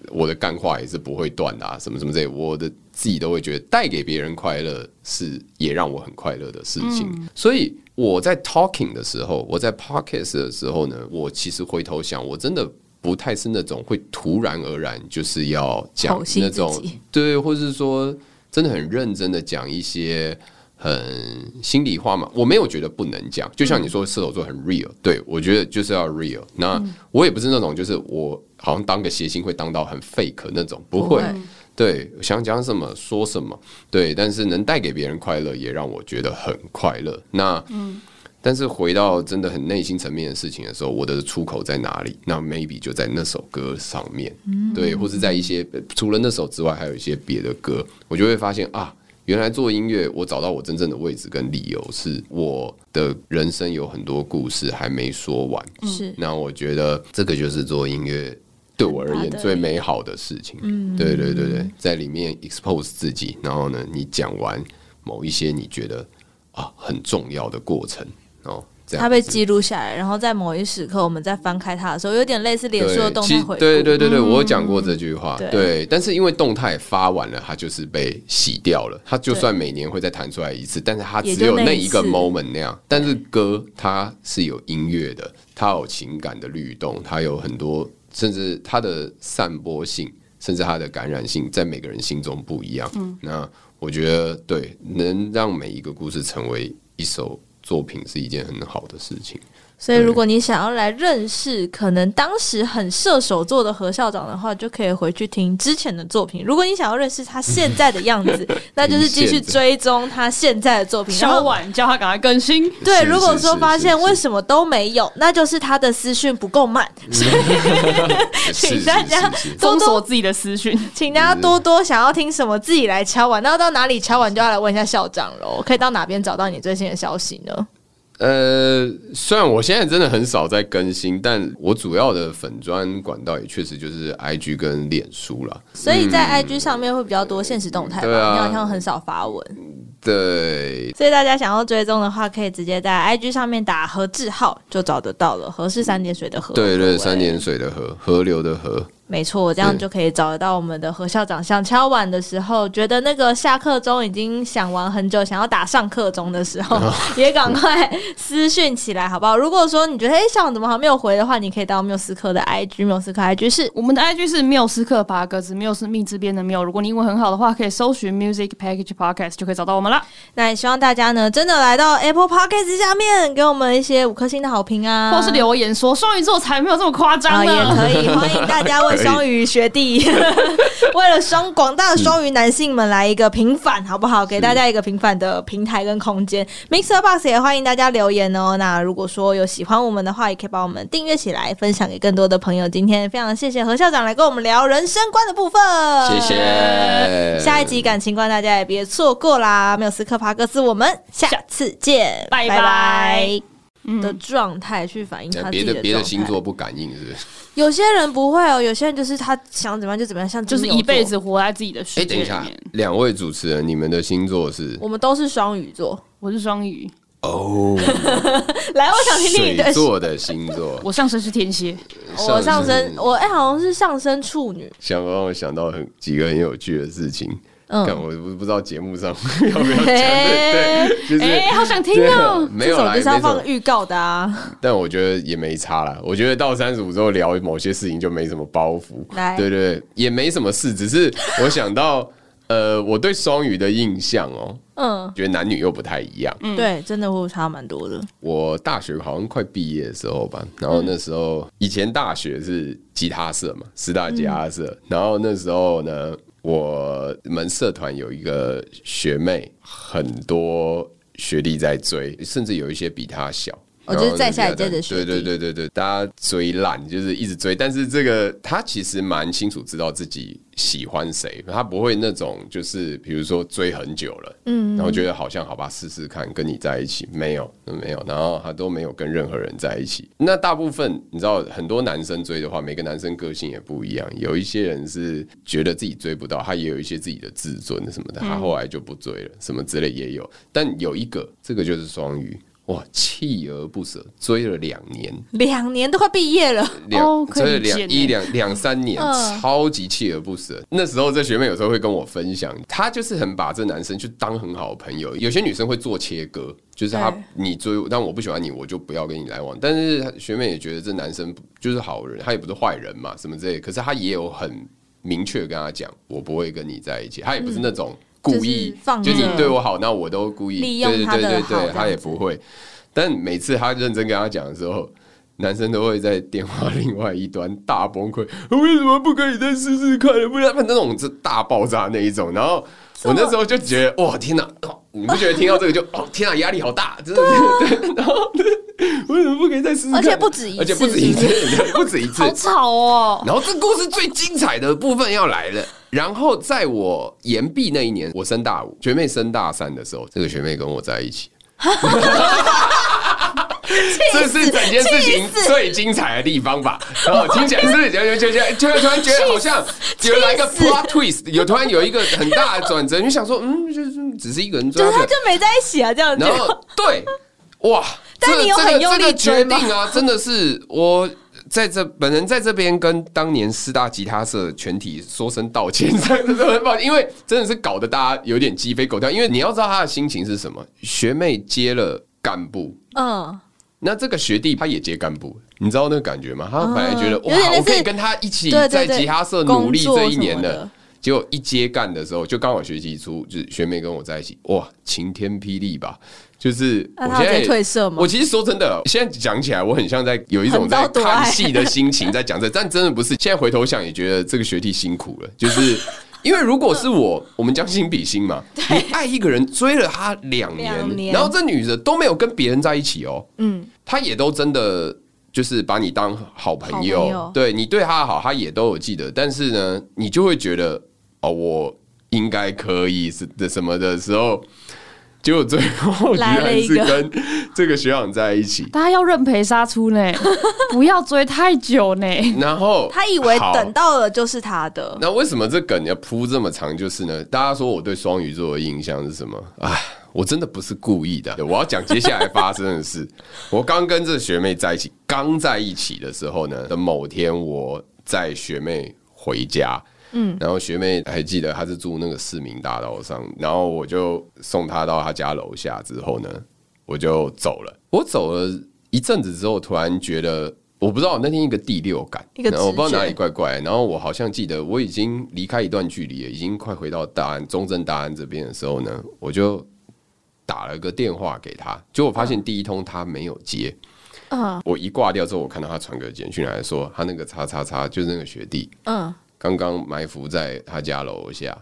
我的干话也是不会断的啊，什么什么这些，我的。自己都会觉得带给别人快乐是也让我很快乐的事情，嗯、所以我在 talking 的时候，我在 podcast 的时候呢，我其实回头想，我真的不太是那种会突然而然就是要讲那种对，或者是说真的很认真的讲一些很心里话嘛，我没有觉得不能讲，就像你说射手座很 real，对，我觉得就是要 real。那我也不是那种就是我好像当个谐星会当到很 fake 那种，不会。对，想讲什么说什么，对，但是能带给别人快乐，也让我觉得很快乐。那，嗯，但是回到真的很内心层面的事情的时候，我的出口在哪里？那 maybe 就在那首歌上面，嗯，对，或是在一些除了那首之外，还有一些别的歌，我就会发现啊，原来做音乐，我找到我真正的位置跟理由，是我的人生有很多故事还没说完。是，那我觉得这个就是做音乐。对我而言，最美好的事情，嗯，对对对对，在里面 expose 自己，然后呢，你讲完某一些你觉得啊很重要的过程哦，这样它被记录下来，然后在某一时刻，我们再翻开它的时候，有点类似脸书的动态回顾。对对对对，我有讲过这句话，对。但是因为动态发完了，它就是被洗掉了。它就算每年会再弹出来一次，但是它只有那一个 moment 那样。但是歌它是有音乐的，它有情感的律动，它有很多。甚至它的散播性，甚至它的感染性，在每个人心中不一样。嗯，那我觉得，对，能让每一个故事成为一首作品，是一件很好的事情。所以，如果你想要来认识可能当时很射手座的何校长的话，就可以回去听之前的作品。如果你想要认识他现在的样子，那就是继续追踪他现在的作品。敲碗叫他赶快更新。对，如果说发现为什么都没有，那就是他的私讯不够慢。所以，请大家封锁自己的私讯，请大家多多想要听什么，自己来敲碗。那要到哪里敲碗，就要来问一下校长喽。可以到哪边找到你最新的消息呢？呃，虽然我现在真的很少在更新，但我主要的粉砖管道也确实就是 IG 跟脸书啦。所以在 IG 上面会比较多现实动态吧？你好像很少发文。对，所以大家想要追踪的话，可以直接在 IG 上面打何志浩就找得到了。何是三点水的河，对对，三点水的河，河流的河。没错，这样就可以找得到我们的何校长。想敲碗的时候，觉得那个下课钟已经响完很久，想要打上课钟的时候，也赶快私讯起来，好不好？如果说你觉得哎，校长怎么还没有回的话，你可以到缪斯克的 IG，缪斯克 IG 是我们的 IG 是缪斯克八个字，缪是命字边的缪。如果你英文很好的话，可以搜寻 Music Package Podcast 就可以找到我们了。那也希望大家呢，真的来到 Apple Podcast 下面，给我们一些五颗星的好评啊，或是留言说双鱼座才没有这么夸张呢，也可以欢迎大家为双鱼学弟。为了双广大的双鱼男性们来一个平反，好不好？给大家一个平反的平台跟空间。MixerBox 也欢迎大家留言哦。那如果说有喜欢我们的话，也可以帮我们订阅起来，分享给更多的朋友。今天非常谢谢何校长来跟我们聊人生观的部分，谢谢。下一集感情观大家也别错过啦。缪斯克帕克斯，我们下次见，拜拜。的状态去反映他自己的别的星座不感应，是不是？有些人不会哦，有些人就是他想怎么样就怎么样，像就是一辈子活在自己的世界里面。哎，等一下，两位主持人，你们的星座是？我们都是双鱼座，我是双鱼。哦，来，我想听听你的水座的星座。我上升是天蝎，我上升我哎，好像是上升处女。想让我想到很几个很有趣的事情。嗯，我不不知道节目上 要不要讲，对对，就是哎，好想听哦。没有啦，就是要放预告的啊。但我觉得也没差啦。我觉得到三十五之后聊某些事情就没什么包袱，对对，也没什么事。只是我想到，呃，我对双鱼的印象哦，嗯，觉得男女又不太一样。嗯，对，真的会差蛮多的。我大学好像快毕业的时候吧，然后那时候以前大学是吉他社嘛，十大吉他社，然后那时候呢。我们社团有一个学妹，很多学弟在追，甚至有一些比她小。我就是再下一届的学弟。对对对对对，大家追烂就是一直追，但是这个他其实蛮清楚知道自己喜欢谁，他不会那种就是比如说追很久了，嗯，然后觉得好像好吧试试看跟你在一起，没有没有，然后他都没有跟任何人在一起。那大部分你知道，很多男生追的话，每个男生个性也不一样，有一些人是觉得自己追不到，他也有一些自己的自尊什么的，他后来就不追了，什么之类也有。但有一个，这个就是双鱼。哇，锲而不舍，追了两年，两年都快毕业了，两追了两一两两三年，呃、超级锲而不舍。那时候这学妹有时候会跟我分享，她就是很把这男生去当很好的朋友。有些女生会做切割，就是她你追，但我不喜欢你，我就不要跟你来往。但是学妹也觉得这男生就是好人，他也不是坏人嘛，什么之类。可是他也有很明确跟他讲，我不会跟你在一起。他也不是那种。嗯故意就，就你对我好，那我都故意利用他的好，对对对对，他也不会。但每次他认真跟他讲的时候，男生都会在电话另外一端大崩溃。为什么不可以再试试看？不然那种是大爆炸那一种。然后我那时候就觉得，哇，天哪！你不觉得听到这个就哦，天哪，压力好大，真的。对，然后为什么不可以再试试？而且不止一次，而且不止一次，不止一次，好吵哦。然后这故事最精彩的部分要来了。然后在我延毕那一年，我升大五，学妹升大三的时候，这个学妹跟我在一起。这是整件事情最精彩的地方吧？然后听起来是就就就就突然觉得好像有来一个 plot twist，有突然有一个很大的转折，你想说，嗯，就是只是一个人追，就他就没在一起啊，这样子。然后对，哇，但你有很用力决定啊，真的是我。在这本人在这边跟当年四大吉他社全体说声道歉，真的很抱歉，因为真的是搞得大家有点鸡飞狗跳。因为你要知道他的心情是什么，学妹接了干部，嗯，那这个学弟他也接干部，你知道那个感觉吗？他本来觉得哇，我可以跟他一起在吉他社努力这一年的，结果一接干的时候，就刚好学期初，就是学妹跟我在一起，哇，晴天霹雳吧。就是我现在褪色吗？我其实说真的，现在讲起来，我很像在有一种在 看戏的心情 在讲这，但真的不是。现在回头想，也觉得这个学弟辛苦了。就是因为如果是我，我们将心比心嘛，你爱一个人追了他两年，然后这女的都没有跟别人在一起哦，嗯，他也都真的就是把你当好朋友，对你对他好，他也都有记得。但是呢，你就会觉得哦，我应该可以是的什么的时候。结果最后居然是跟这个学长在一起，大家要认赔杀出呢，不要追太久呢。然后他以为等到了就是他的。那为什么这梗要铺这么长？就是呢，大家说我对双鱼座的印象是什么？哎，我真的不是故意的。我要讲接下来发生的事。我刚跟这学妹在一起，刚在一起的时候呢的某天，我载学妹回家。嗯，然后学妹还记得她是住那个市民大道上，然后我就送她到她家楼下之后呢，我就走了。我走了一阵子之后，突然觉得我不知道那天一个第六感，然后我不知道哪里怪怪。然后我好像记得我已经离开一段距离了，已经快回到大安中正大安这边的时候呢，我就打了个电话给他，结果我发现第一通他没有接。嗯，我一挂掉之后，我看到他传个简讯来说，他那个叉叉叉就是那个学弟。嗯。刚刚埋伏在他家楼下，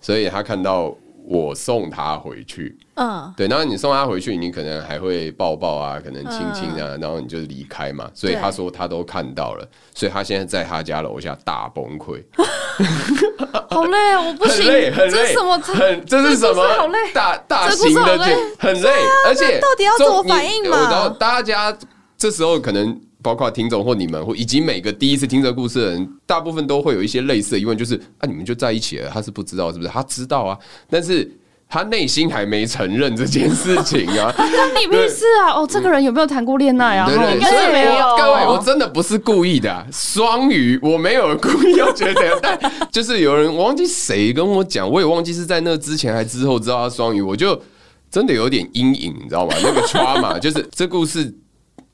所以他看到我送他回去，嗯，对，然后你送他回去，你可能还会抱抱啊，可能亲亲啊，然后你就离开嘛。所以他说他都看到了，所以他现在在他家楼下大崩溃，好累啊，我不行，很累，很累，这是什么？很，这是什么？好累，大大型的，很累，而且到底要怎么反应嘛？然后大家这时候可能。包括听众或你们，或以及每个第一次听这个故事的人，大部分都会有一些类似的疑问，就是啊，你们就在一起了，他是不知道是不是？他知道啊，但是他内心还没承认这件事情啊。那你屁事啊？哦，这个人有没有谈过恋爱啊？对对对，应该没有。各位，我真的不是故意的，双鱼，我没有故意要觉得，但就是有人我忘记谁跟我讲，我也忘记是在那之前还之后知道他双鱼，我就真的有点阴影，你知道吗？那个 trauma 就是这故事。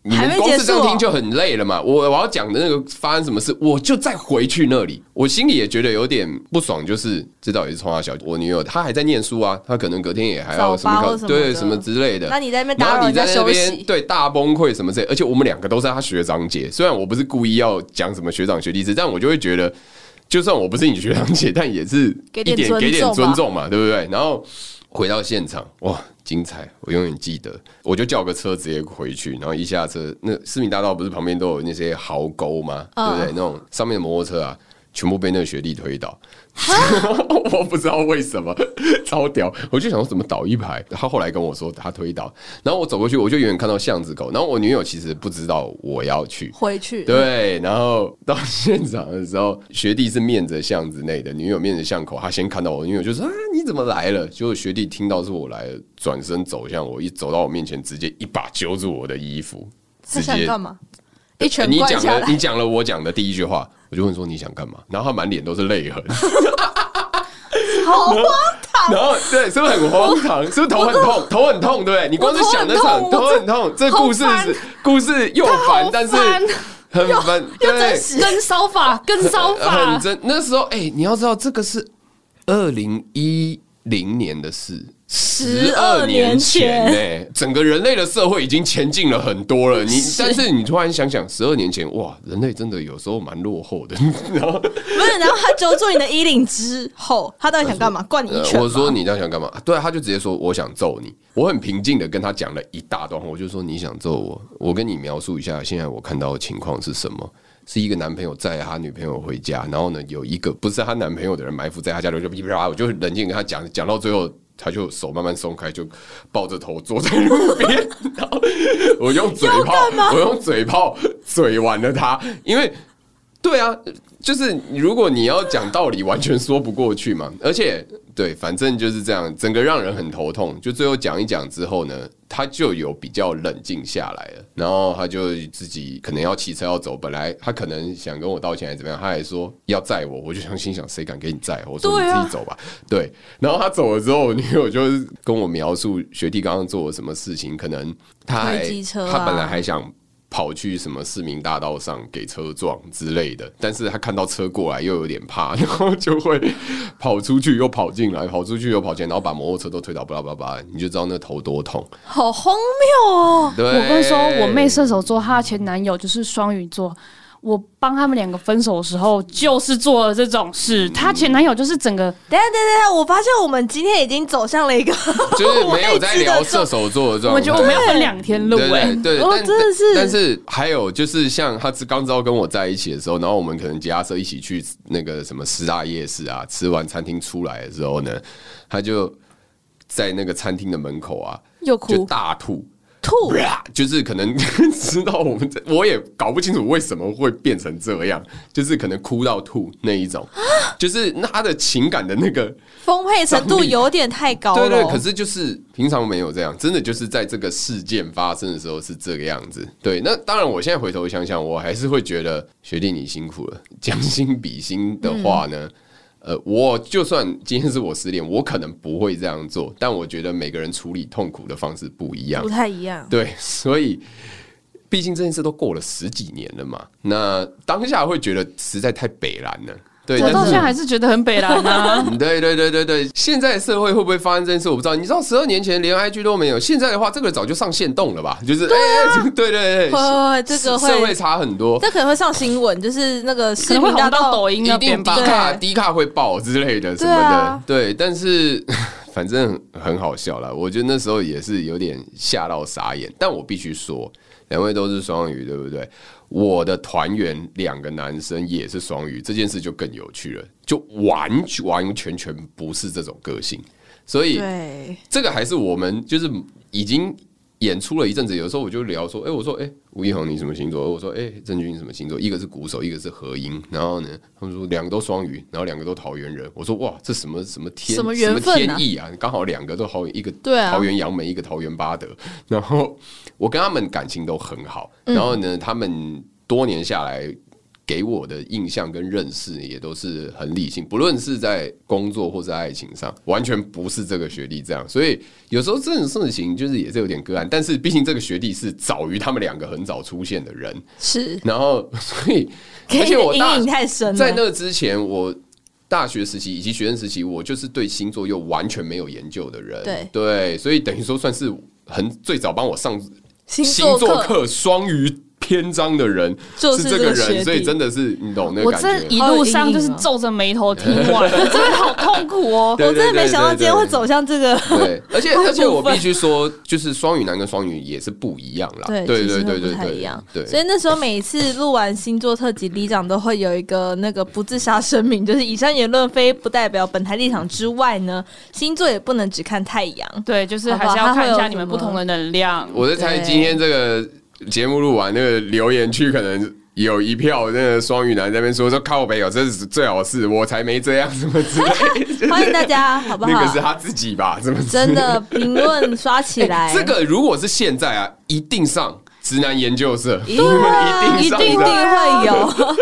你们光是这样听就很累了嘛？我我要讲的那个发生什么事，我就再回去那里，我心里也觉得有点不爽。就是这到底是从哪小我女友，她还在念书啊，她可能隔天也还要什么考，对什么之类的。那你在那边打扰你在休息，对大崩溃什么之类。而且我们两个都是她学长姐，虽然我不是故意要讲什么学长学弟制，但我就会觉得，就算我不是你学长姐，但也是一点给点尊重嘛，对不对？然后回到现场，哇！精彩，我永远记得。我就叫个车直接回去，然后一下车，那市民大道不是旁边都有那些壕沟吗？对不对？那种上面的摩托车啊。全部被那个学弟推倒，我不知道为什么，超屌！我就想说怎么倒一排。他后来跟我说他推倒，然后我走过去，我就远远看到巷子口。然后我女友其实不知道我要去回去，对。然后到现场的时候，学弟是面着巷子内的，女友面着巷口。他先看到我，女友就说：“啊，你怎么来了？”结果学弟听到是我来了，转身走向我，一走到我面前，直接一把揪住我的衣服，直接干嘛？一拳你讲了，你讲了我讲的第一句话。我就问说你想干嘛？然后他满脸都是泪痕，好荒唐。然后对，是不是很荒唐？是不是头很痛？头很痛，对不对？你光是想那场头很痛，这故事是故事又烦，但是很烦，对，跟骚法，跟骚 法很真。那时候，哎，你要知道，这个是二零一零年的事。十二年前，呢，整个人类的社会已经前进了很多了。你，但是你突然想想，十二年前，哇，人类真的有时候蛮落后的。然后不是，然后他揪住你的衣领之后，他到底想干嘛？灌你一拳？我说你到底想干嘛？对，他就直接说我想揍你。我很平静的跟他讲了一大段话，我就说你想揍我，我跟你描述一下现在我看到的情况是什么？是一个男朋友载他女朋友回家，然后呢，有一个不是他男朋友的人埋伏在他家里，就噼啪啪，我就冷静跟他讲，讲到最后。他就手慢慢松开，就抱着头坐在路边，然后我用嘴炮，我用嘴炮嘴完了他，因为对啊，就是如果你要讲道理，完全说不过去嘛，而且。对，反正就是这样，整个让人很头痛。就最后讲一讲之后呢，他就有比较冷静下来了。然后他就自己可能要骑车要走，本来他可能想跟我道歉还是怎么样，他还说要载我。我就想心想，谁敢给你载？我说你自己走吧。对。然后他走了之后，女友就是跟我描述学弟刚刚做了什么事情，可能他还、啊、他本来还想。跑去什么市民大道上给车撞之类的，但是他看到车过来又有点怕，然后就会跑出去又跑进来，跑出去又跑进来，然后把摩托车都推倒，巴拉巴拉，你就知道那头多痛，好荒谬哦！我跟你说，我妹射手座，她的前男友就是双鱼座。我帮他们两个分手的时候，就是做了这种事。她前男友就是整个……等下等下，我发现我们今天已经走向了一个，就是没有在聊射手座的状态。我觉得我们要分两天录，哎，对，但真的是。但是还有就是，像他刚知道跟我在一起的时候，然后我们可能骑他车一起去那个什么师大夜市啊，吃完餐厅出来的时候呢，他就在那个餐厅的门口啊，又哭，就大吐。吐，就是可能 知道我们，我也搞不清楚为什么会变成这样，就是可能哭到吐那一种，就是他的情感的那个丰沛程度有点太高了。对对，可是就是平常没有这样，真的就是在这个事件发生的时候是这个样子。对，那当然，我现在回头想想，我还是会觉得学弟你辛苦了。将心比心的话呢？嗯呃，我就算今天是我失恋，我可能不会这样做，但我觉得每个人处理痛苦的方式不一样，不太一样。对，所以毕竟这件事都过了十几年了嘛，那当下会觉得实在太北然了。对，我到现在还是觉得很北蓝啊！对对对对对，现在社会会不会发生这件事，我不知道。你知道十二年前连 IG 都没有，现在的话，这个早就上线动了吧？就是对、啊欸、对对对，会会会，这个会社会差很多，这可能会上新闻，就是那个可能会红到抖音那边吧，低卡低卡会爆之类的什么的。对，但是 反正很好笑了。我觉得那时候也是有点吓到傻眼，但我必须说，两位都是双鱼，对不对？我的团员两个男生也是双鱼，这件事就更有趣了，就完完全全不是这种个性，所以这个还是我们就是已经演出了一阵子。有时候我就聊说，哎，我说，哎，吴一航你什么星座？我说，哎，郑钧什么星座？一个是鼓手，一个是和音。然后呢，他们说两个都双鱼，然后两个都桃园人。我说，哇，这什么什么天什么缘分啊？什么天意啊？刚好两个都桃园，一个桃园杨梅，一个桃园巴德。然后。我跟他们感情都很好，然后呢，他们多年下来给我的印象跟认识也都是很理性，不论是在工作或者爱情上，完全不是这个学历这样。所以有时候这种事情就是也是有点个案，但是毕竟这个学历是早于他们两个很早出现的人，是。然后所以，而且我阴影太深了。在那之前，我大学时期以及学生时期，我就是对星座又完全没有研究的人，对对，所以等于说算是很最早帮我上。星座课双鱼篇章的人就是这个人，个所以真的是你懂那个感觉。我这一路上就是皱着眉头听完，真的好痛苦哦！我真的没想到今天会走向这个。对，而且而且我必须说，就是双鱼男跟双鱼也是不一样啦。对对对对对，不太一样。对，所以那时候每一次录完星座特辑，里长都会有一个那个不自杀声明，就是以上言论非不代表本台立场之外呢，星座也不能只看太阳。对，就是还是要看一下你们不同的能量。我在猜今天这个。节目录完，那个留言区可能有一票那个双鱼男在那边说说靠北有，这是最好是我才没这样，什么之类。欢迎大家，好不好？那个是他自己吧？怎么真的评论刷起来、欸？这个如果是现在啊，一定上直男研究社，一定一定一定会有。